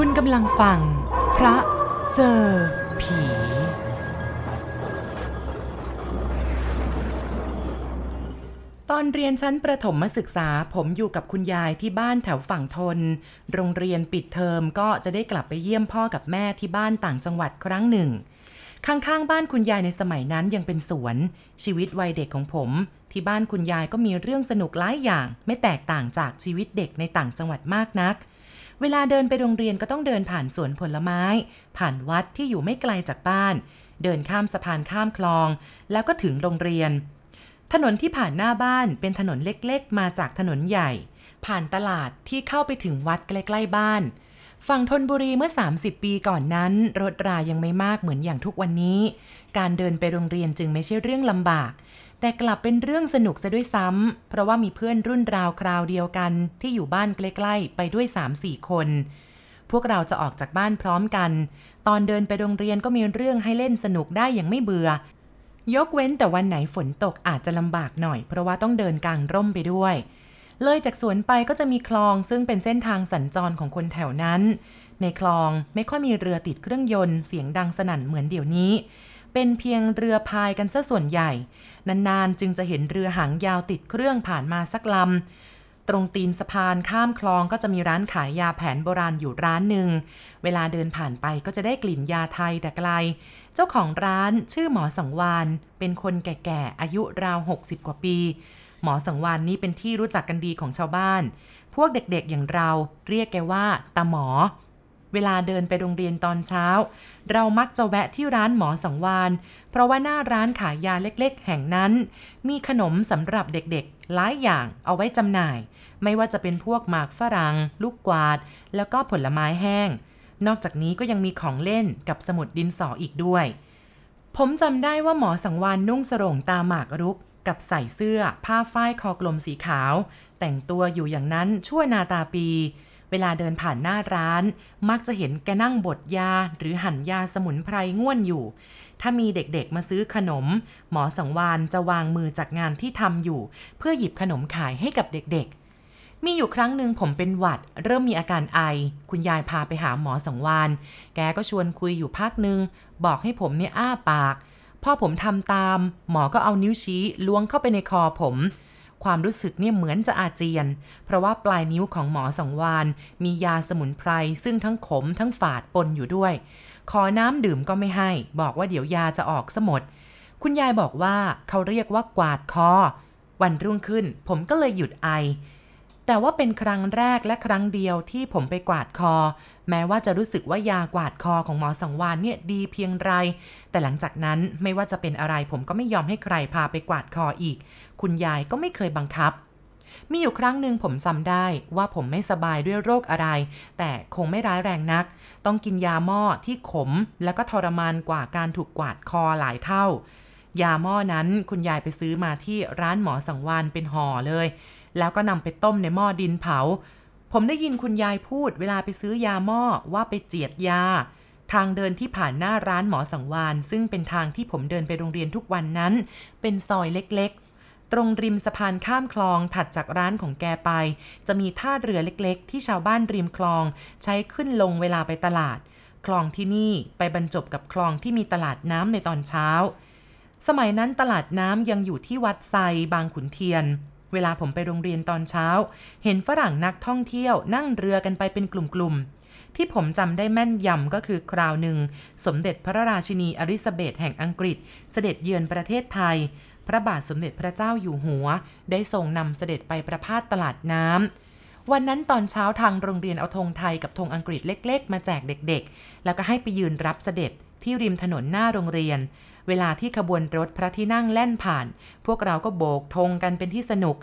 คุณกำลังฟัง พระเจอผี ตอนเรียนชั้นประถมศึกษา ผมอยู่กับคุณยายที่บ้านแถวฝั่งทน โรงเรียนปิดเทอมก็จะได้กลับไปเยี่ยมพ่อกับแม่ที่บ้านต่างจังหวัดครั้งหนึ่ง ข้างๆ บ้านคุณยายในสมัยนั้นยังเป็นสวน ชีวิตวัยเด็กของผม ที่บ้านคุณยายก็มีเรื่องสนุกหลายอย่าง ไม่แตกต่างจากชีวิตเด็กในต่างจังหวัดมากนัก เวลาเดินไปโรงเรียนก็ต้องเดินผ่านสวนผลไม้ ผ่านวัดที่อยู่ไม่ไกลจากบ้าน เดินข้ามสะพานข้ามคลอง แล้วก็ถึงโรงเรียน ถนนที่ผ่านหน้าบ้านเป็นถนนเล็กๆ มาจากถนนใหญ่ ผ่านตลาดที่เข้าไปถึงวัดใกล้ๆบ้านฝั่งธนบุรีเมื่อ 30 ปีก่อนนั้น รถรายังไม่มากเหมือนอย่างทุกวันนี้ การเดินไปโรงเรียนจึงไม่ใช่เรื่องลำบาก แต่กลับเป็นเรื่องสนุกซะด้วยซ้ำเพราะว่ามีเพื่อนรุ่นราวคราวเดียวกัน ที่อยู่บ้านใกล้ๆไปด้วย 3-4 คน พวกเราจะออกจากบ้านพร้อมกัน ตอนเดินไปโรงเรียนก็มีเรื่องให้เล่นสนุกได้อย่างไม่เบื่อ ยกเว้นแต่วันไหนฝนตกอาจจะลำบากหน่อย เพราะว่าต้องเดินกลางร่มไปด้วยเลยจากสวนไปก็จะมีคลองซึ่งเป็นเส้นทางสัญจรของคนแถวนั้น ในคลองไม่ค่อยมีเรือติดเครื่องยนต์เสียงดังสนั่นเหมือนเดี๋ยวนี้ เป็นเพียงเรือพายกันซะส่วนใหญ่ นานๆ จึงจะเห็นเรือหางยาวติดเครื่องผ่านมาสักลำ ตรงตีนสะพานข้ามคลองก็จะมีร้านขายยาแผนโบราณอยู่ร้านหนึ่ง เวลาเดินผ่านไปก็จะได้กลิ่นยาไทยแต่ไกล เจ้าของร้านชื่อหมอสังวานเป็นคนแก่ๆ อายุราว 60 กว่าปี หมอสังวานนี้เป็นที่รู้จักกันดีของชาวบ้าน พวกเด็กๆอย่างเราเรียกแกว่าตาหมอ เวลาเดินไปโรงเรียนตอนเช้า เรามักจะแวะที่ร้านหมอสังวานเพราะว่าหน้าร้านขายยาเล็กๆ แห่งนั้น มีขนมสำหรับเด็กๆ หลายอย่างเอาไว้จำหน่าย ไม่ว่าจะเป็นพวกหมากฝรั่งลูกกวาด แล้วก็ผลไม้แห้ง นอกจากนี้ก็ยังมีของเล่นกับสมุดดินสออีกด้วย ผมจำได้ว่าหมอสังวานนุ่งสรงตาหมากรุกกับใส่เสื้อผ้าฝ้ายคอกลมสีขาว แต่งตัวอยู่อย่างนั้นชั่วนาตาปี เวลาเดินผ่านหน้าร้าน มักจะเห็นแกนั่งบดยาหรือหั่นยาสมุนไพรง่วนอยู่ ถ้ามีเด็กๆมาซื้อขนม หมอสังวานจะวางมือจากงานที่ทำอยู่ เพื่อหยิบขนมขายให้กับเด็กๆ มีอยู่ครั้งหนึ่งผมเป็นหวัด เริ่มมีอาการไอ คุณยายพาไปหาหมอสังวานแกก็ชวนคุยอยู่พักหนึ่งบอกให้ผมเนี่ยอ้าปากพอผมทำตาม หมอก็เอานิ้วชี้ล้วงเข้าไปในคอผม ความรู้สึกเนี่ยเหมือนจะอาเจียน เพราะว่าปลายนิ้วของหมอสังวานมียาสมุนไพรซึ่งทั้งขมทั้งฝาดปนอยู่ด้วย ขอน้ำดื่มก็ไม่ให้ บอกว่าเดี๋ยวยาจะออกสมด คุณยายบอกว่าเขาเรียกว่ากวาดคอ วันรุ่งขึ้น ผมก็เลยหยุดไอ แต่ว่าเป็นครั้งแรกและครั้งเดียวที่ผมไปกวาดคอ แม้ว่าจะรู้สึกว่ายากวาดคอของหมอสังวานเนี่ยดีเพียงไร แต่หลังจากนั้นไม่ว่าจะเป็นอะไรผมก็ไม่ยอมให้ใครพาไปกวาดคออีก คุณยายก็ไม่เคยบังคับ มีอยู่ครั้งหนึ่งผมจำได้ว่าผมไม่สบายด้วยโรคอะไร แต่คงไม่ร้ายแรงนัก ต้องกินยาหม้อที่ขม แล้วก็ทรมานกว่าการถูกกวาดคอหลายเท่า ยาหม้อนั้นคุณยายไปซื้อมาที่ร้านหมอสังวานเป็นห่อเลย แล้วก็นำไปต้มในหม้อดินเผา ผมได้ยินคุณยายพูดเวลาไปซื้อยาหม้อว่าไปเจียดยา ทางเดินที่ผ่านหน้าร้านหมอสังวาน ซึ่งเป็นทางที่ผมเดินไปโรงเรียนทุกวันนั้น เป็นซอยเล็กๆ ตรงริมสะพานข้ามคลองถัดจากร้านของแกไป จะมีท่าเรือเล็กๆ ที่ชาวบ้านริมคลอง ใช้ขึ้นลงเวลาไปตลาด คลองที่นี่ไปบรรจบกับคลองที่มีตลาดน้ำในตอนเช้า สมัยนั้นตลาดน้ำยังอยู่ที่วัดไซบางขุนเทียน เวลาผมไปโรงเรียนตอนเช้า เห็นฝรั่งนักท่องเที่ยวนั่งเรือกันไปเป็นกลุ่มๆ ที่ผมจำได้แม่นยำก็คือคราวหนึ่ง สมเด็จพระราชินีอลิซาเบธแห่งอังกฤษ เสด็จเยือนประเทศไทย พระบาทสมเด็จพระเจ้าอยู่หัว ได้ทรงนำเสด็จไปประพาสตลาดน้ำวันนั้นตอนเช้าทางโรงเรียนเอาธงไทยกับธงอังกฤษเล็ก ๆ มาแจกเด็ก ๆ แล้วก็ให้ไปยืนรับเสด็จที่ริมถนนหน้าโรงเรียน เวลาที่ขบวนรถพระที่นั่งแล่นผ่าน พวกเราก็โบกธงกันเป็นที่สนุก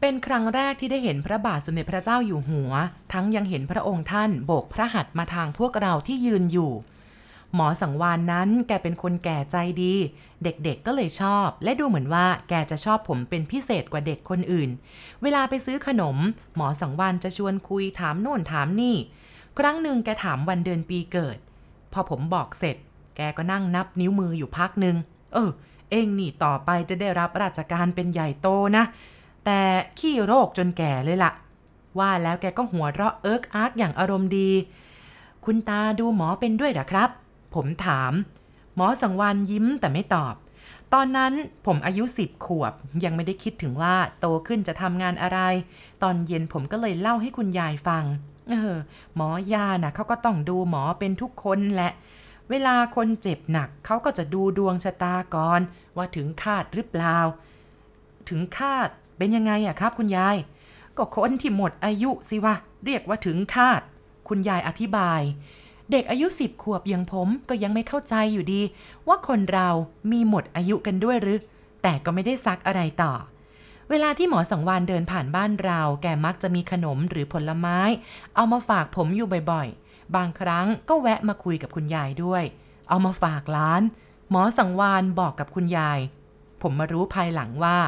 เป็นครั้งแรกที่ได้เห็นพระบาทสมเด็จพระเจ้าอยู่หัว ทั้งยังเห็นพระองค์ท่านโบกพระหัตถ์มาทางพวกเราที่ยืนอยู่ หมอสังวานนั้นแกเป็นคนแก่ใจดี เด็กๆก็เลยชอบ และดูเหมือนว่าแกจะชอบผมเป็นพิเศษกว่าเด็กคนอื่น เวลาไปซื้อขนม หมอสังวานจะชวนคุยถามโน่นถามนี่ ครั้งหนึ่งแกถามวันเดือนปีเกิด พอผมบอกเสร็จ แกก็นั่งนับนิ้วมืออยู่พักหนึ่งเออ เองนี่ต่อไปจะได้รับราชการเป็นใหญ่โตนะ แต่ขี้โรคจนแก่เลยล่ะ ว่าแล้วแกก็หัวเราะเอิร์กอาร์กอย่างอารมณ์ดี คุณตาดูหมอเป็นด้วยหรอครับ ผมถาม หมอสังวานยิ้มแต่ไม่ตอบ ตอนนั้นผมอายุสิบขวบ ยังไม่ได้คิดถึงว่าโตขึ้นจะทำงานอะไร ตอนเย็นผมก็เลยเล่าให้คุณยายฟัง เออ หมอยานะเขาก็ต้องดูหมอเป็นทุกคนแหละ เวลาคนเจ็บหนักเขาก็จะดูดวงชะตาก่อนว่าถึงคาดหรือเปล่า ถึงคาดเป็นยังไงอะครับคุณยาย ก็คนที่หมดอายุสิวะ เรียกว่าถึงคาด คุณยายอธิบาย เด็กอายุสิบขวบอย่างผมก็ยังไม่เข้าใจอยู่ดี ว่าคนเรามีหมดอายุกันด้วยหรือ แต่ก็ไม่ได้ซักอะไรต่อเวลาที่หมอสังวานเดินผ่านบ้านเรา แกมักจะมีขนมหรือผลไม้ เอามาฝากผมอยู่บ่อยๆ บางครั้งก็แวะมาคุยกับคุณยายด้วย เอามาฝากร้าน หมอสังวานบอกกับคุณยาย ผมมารู้ภายหลังว่า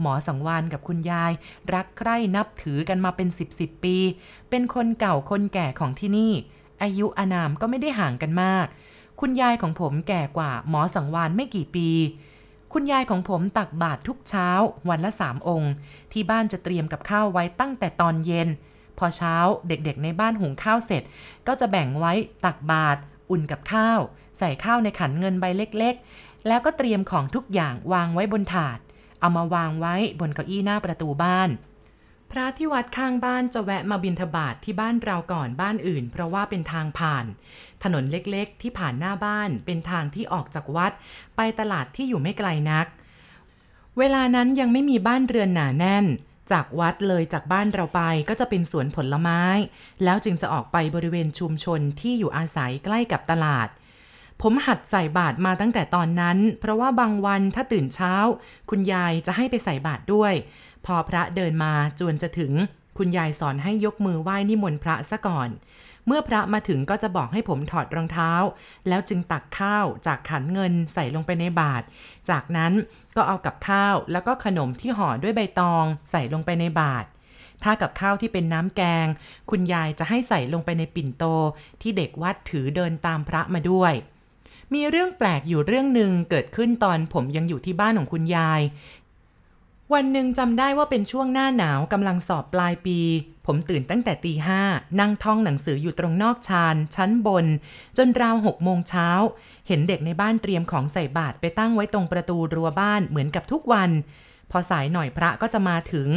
หมอสังวานกับคุณยาย รักใคร่นับถือกันมาเป็นสิบสิบปี เป็นคนเก่าคนแก่ของที่นี่ อายุอานามก็ไม่ได้ห่างกันมาก คุณยายของผมแก่กว่าหมอสังวานไม่กี่ปีคุณยายของผมตักบาตรทุกเช้าวันละสามองค์ ที่บ้านจะเตรียมกับข้าวไว้ตั้งแต่ตอนเย็น พอเช้าเด็กๆในบ้านหุงข้าวเสร็จ ก็จะแบ่งไว้ตักบาตรอุ่นกับข้าว ใส่ข้าวในขันเงินใบเล็กๆ แล้วก็เตรียมของทุกอย่างวางไว้บนถาด เอามาวางไว้บนเก้าอี้หน้าประตูบ้านพระที่วัดข้างบ้านจะแวะมาบิณฑบาตทที่บ้านเราก่อนบ้านอื่น เพราะว่าเป็นทางผ่าน ถนนเล็กๆ ที่ผ่านหน้าบ้านเป็นทางที่ออกจากวัด ไปตลาดที่อยู่ไม่ไกลนัก เวลานั้นยังไม่มีบ้านเรือนหนาแน่น จากวัดเลยจากบ้านเราไปก็จะเป็นสวนผลไม้ แล้วจึงจะออกไปบริเวณชุมชนที่อยู่อาศัยใกล้กับตลาด ผมหัดใส่บาตรมาตั้งแต่ตอนนั้น เพราะว่าบางวันถ้าตื่นเช้า คุณยายจะให้ไปใส่บาตรด้วย พอพระเดินมาจวนจะถึง คุณยายสอนให้ยกมือไหว้นิมนต์พระซะก่อน เมื่อพระมาถึงก็จะบอกให้ผมถอดรองเท้า แล้วจึงตักข้าวจากขันเงินใส่ลงไปในบาตรจากนั้นก็เอากับข้าวแล้วก็ขนมที่ห่อด้วยใบตองใส่ลงไปในบาตรถ้ากับข้าวที่เป็นน้ำแกง คุณยายจะให้ใส่ลงไปในปิ่นโต ที่เด็กวัดถือเดินตามพระมาด้วย มีเรื่องแปลกอยู่เรื่องหนึ่งเกิดขึ้นตอนผมยังอยู่ที่บ้านของคุณยาย วันหนึ่งจำได้ว่าเป็นช่วงหน้าหนาวกำลังสอบปลายปี ผมตื่นตั้งแต่ตีห้านั่งท่องหนังสืออยู่ตรงนอกชานชั้นบน จนราวหกโมงเช้า เห็นเด็กในบ้านเตรียมของใส่บาตรไปตั้งไว้ตรงประตูรั้วบ้านเหมือนกับทุกวัน พอสายหน่อยพระก็จะมาถึง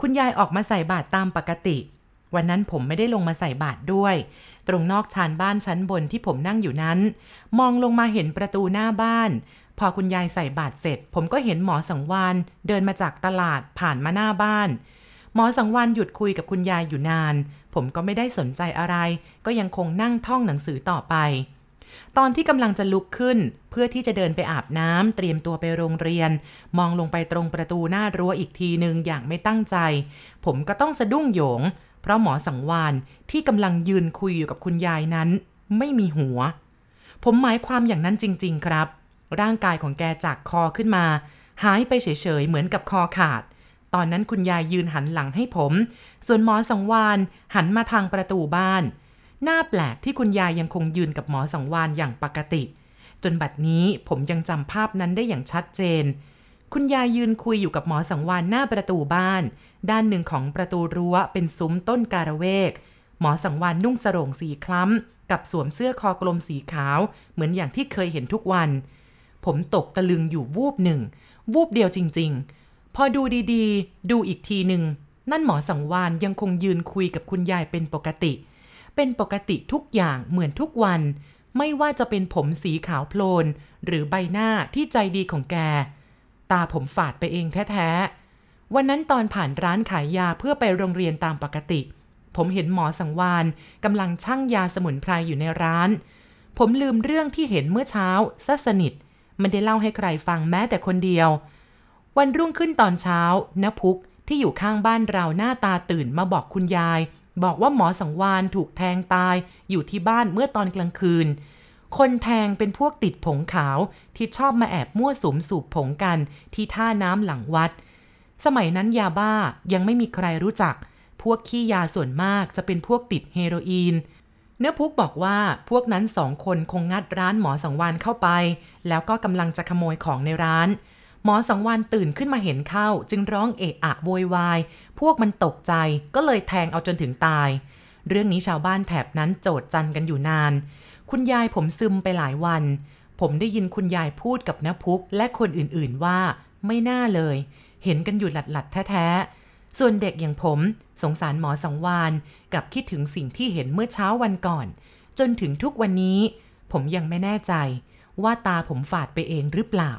คุณยายออกมาใส่บาตรตามปกติ วันนั้นผมไม่ได้ลงมาใส่บาตรด้วย ตรงนอกชานบ้านชั้นบนที่ผมนั่งอยู่นั้น มองลงมาเห็นประตูหน้าบ้าน พอคุณยายใส่บาตรเสร็จ ผมก็เห็นหมอสังวานเดินมาจากตลาดผ่านมาหน้าบ้าน หมอสังวานหยุดคุยกับคุณยายอยู่นาน ผมก็ไม่ได้สนใจอะไร ก็ยังคงนั่งท่องหนังสือต่อไป ตอนที่กำลังจะลุกขึ้น เพื่อที่จะเดินไปอาบน้ำเตรียมตัวไปโรงเรียน มองลงไปตรงประตูหน้ารั้วอีกทีหนึ่งอย่างไม่ตั้งใจ ผมก็ต้องสะดุ้งโหยง เพราะหมอสังวานที่กำลังยืนคุยอยู่กับคุณยายนั้น ไม่มีหัว ผมหมายความอย่างนั้นจริง ๆ ครับ ร่างกายของแกจากคอขึ้นมา หายไปเฉยๆเหมือนกับคอขาด ตอนนั้นคุณยายยืนหันหลังให้ผม ส่วนหมอสังวานหันมาทางประตูบ้าน หน้าแปลกที่คุณยายยังคงยืนกับหมอสังวานอย่างปกติ จนบัดนี้ผมยังจำภาพนั้นได้อย่างชัดเจน คุณยายยืนคุยอยู่กับหมอสังวานหน้าประตูบ้าน ด้านหนึ่งของประตูรั้วเป็นซุ้มต้นการะเวก หมอสังวานนุ่งสรงสีคล้ำกับสวมเสื้อคอกลมสีขาวเหมือนอย่างที่เคยเห็นทุกวัน ผมตกตะลึงอยู่วูบหนึ่ง วูบเดียวจริง ๆ พอดูดีๆ ดูอีกทีหนึ่ง นั่นหมอสังวานยังคงยืนคุยกับคุณยายเป็นปกติ เป็นปกติทุกอย่างเหมือนทุกวัน ไม่ว่าจะเป็นผมสีขาวโพลน หรือใบหน้าที่ใจดีของแก ตาผมฝาดไปเองแท้ๆ วันนั้นตอนผ่านร้านขายยาเพื่อไปโรงเรียนตามปกติ ผมเห็นหมอสังวานกำลังชั่งยาสมุนไพรอยู่ในร้าน ผมลืมเรื่องที่เห็นเมื่อเช้าซะสนิทไม่ได้เล่าให้ใครฟังแม้แต่คนเดียว วันรุ่งขึ้นตอนเช้านพุกที่อยู่ข้างบ้านเราหน้าตาตื่นมาบอกคุณยาย บอกว่าหมอสังวานถูกแทงตายอยู่ที่บ้านเมื่อตอนกลางคืน คนแทงเป็นพวกติดผงขาวที่ชอบมาแอบมั่วสุมสูบผงกันที่ท่าน้ำหลังวัด สมัยนั้นยาบ้ายังไม่มีใครรู้จัก พวกขี้ยาส่วนมากจะเป็นพวกติดเฮโรอีนเนื้อพุกบอกว่าพวกนั้นสองคนคงงัดร้านหมอสังวานเข้าไป แล้วก็กำลังจะขโมยของในร้าน หมอสังวานตื่นขึ้นมาเห็นเข้า จึงร้องเอะอะโวยวาย พวกมันตกใจก็เลยแทงเอาจนถึงตาย เรื่องนี้ชาวบ้านแถบนั้นโจดจันกันอยู่นาน คุณยายผมซึมไปหลายวัน ผมได้ยินคุณยายพูดกับนพุกและคนอื่นๆว่า ไม่น่าเลย เห็นกันอยู่หลัดๆแท้ๆ ส่วนเด็กอย่างผมสงสารหมอสังวานกับคิดถึงสิ่งที่เห็นเมื่อเช้าวันก่อน จนถึงทุกวันนี้ ผมยังไม่แน่ใจว่าตาผมฝาดไปเองหรือเปล่า